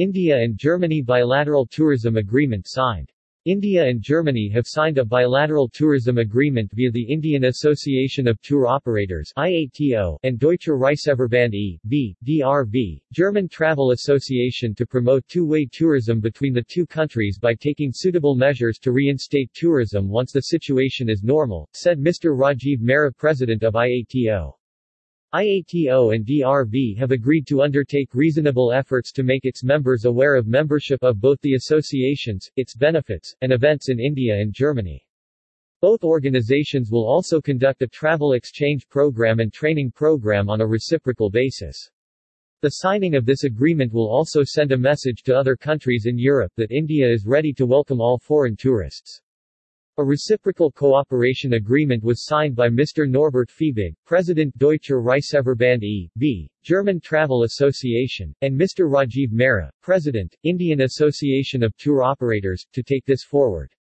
India and Germany Bilateral Tourism Agreement signed. India and Germany have signed a bilateral tourism agreement via the Indian Association of Tour Operators IATO and Deutsche Reiseverband e.V., DRV, German Travel Association to promote two-way tourism between the two countries by taking suitable measures to reinstate tourism once the situation is normal, said Mr. Rajiv Mehra president of IATO. IATO and DRV have agreed to undertake reasonable efforts to make its members aware of membership of both the associations, its benefits, and events in India and Germany. Both organizations will also conduct a travel exchange program and training program on a reciprocal basis. The signing of this agreement will also send a message to other countries in Europe that India is ready to welcome all foreign tourists. A reciprocal cooperation agreement was signed by Mr. Norbert Fiebig, President Deutscher Reiseverband e.V., German Travel Association, and Mr. Rajiv Mehra, President, Indian Association of Tour Operators, to take this forward.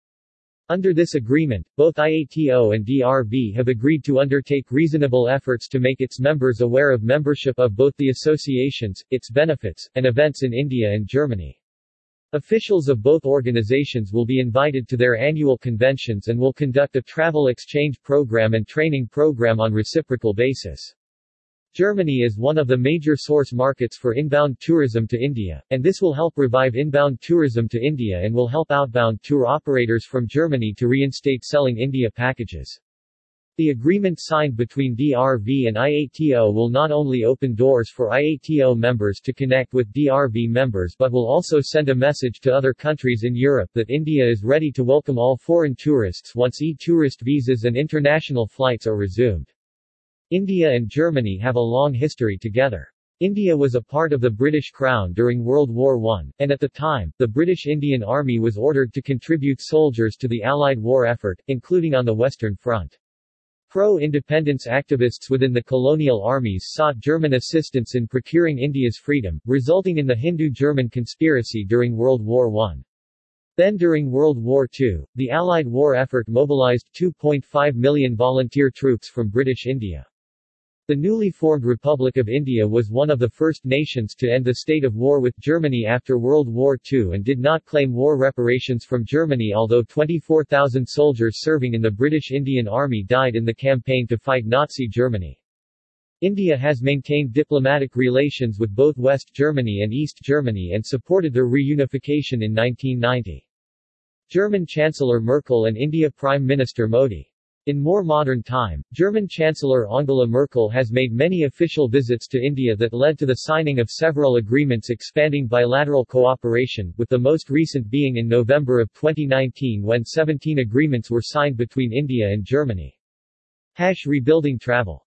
Under this agreement, both IATO and DRV have agreed to undertake reasonable efforts to make its members aware of membership of both the associations, its benefits, and events in India and Germany. Officials of both organizations will be invited to their annual conventions and will conduct a travel exchange program and training program on reciprocal basis. Germany is one of the major source markets for inbound tourism to India, and this will help revive inbound tourism to India and will help outbound tour operators from Germany to reinstate selling India packages. The agreement signed between DRV and IATO will not only open doors for IATO members to connect with DRV members but will also send a message to other countries in Europe that India is ready to welcome all foreign tourists once e-tourist visas and international flights are resumed. India and Germany have a long history together. India was a part of the British Crown during World War I, and at the time, the British Indian Army was ordered to contribute soldiers to the Allied war effort, including on the Western Front. Pro-independence activists within the colonial armies sought German assistance in procuring India's freedom, resulting in the Hindu-German conspiracy during World War I. Then during World War II, the Allied war effort mobilized 2.5 million volunteer troops from British India. The newly formed Republic of India was one of the first nations to end the state of war with Germany after World War II and did not claim war reparations from Germany although 24,000 soldiers serving in the British Indian Army died in the campaign to fight Nazi Germany. India has maintained diplomatic relations with both West Germany and East Germany and supported their reunification in 1990. German Chancellor Merkel and India Prime Minister Modi in more modern time, German Chancellor Angela Merkel has made many official visits to India that led to the signing of several agreements expanding bilateral cooperation, with the most recent being in November of 2019 when 17 agreements were signed between India and Germany. Hash rebuilding travel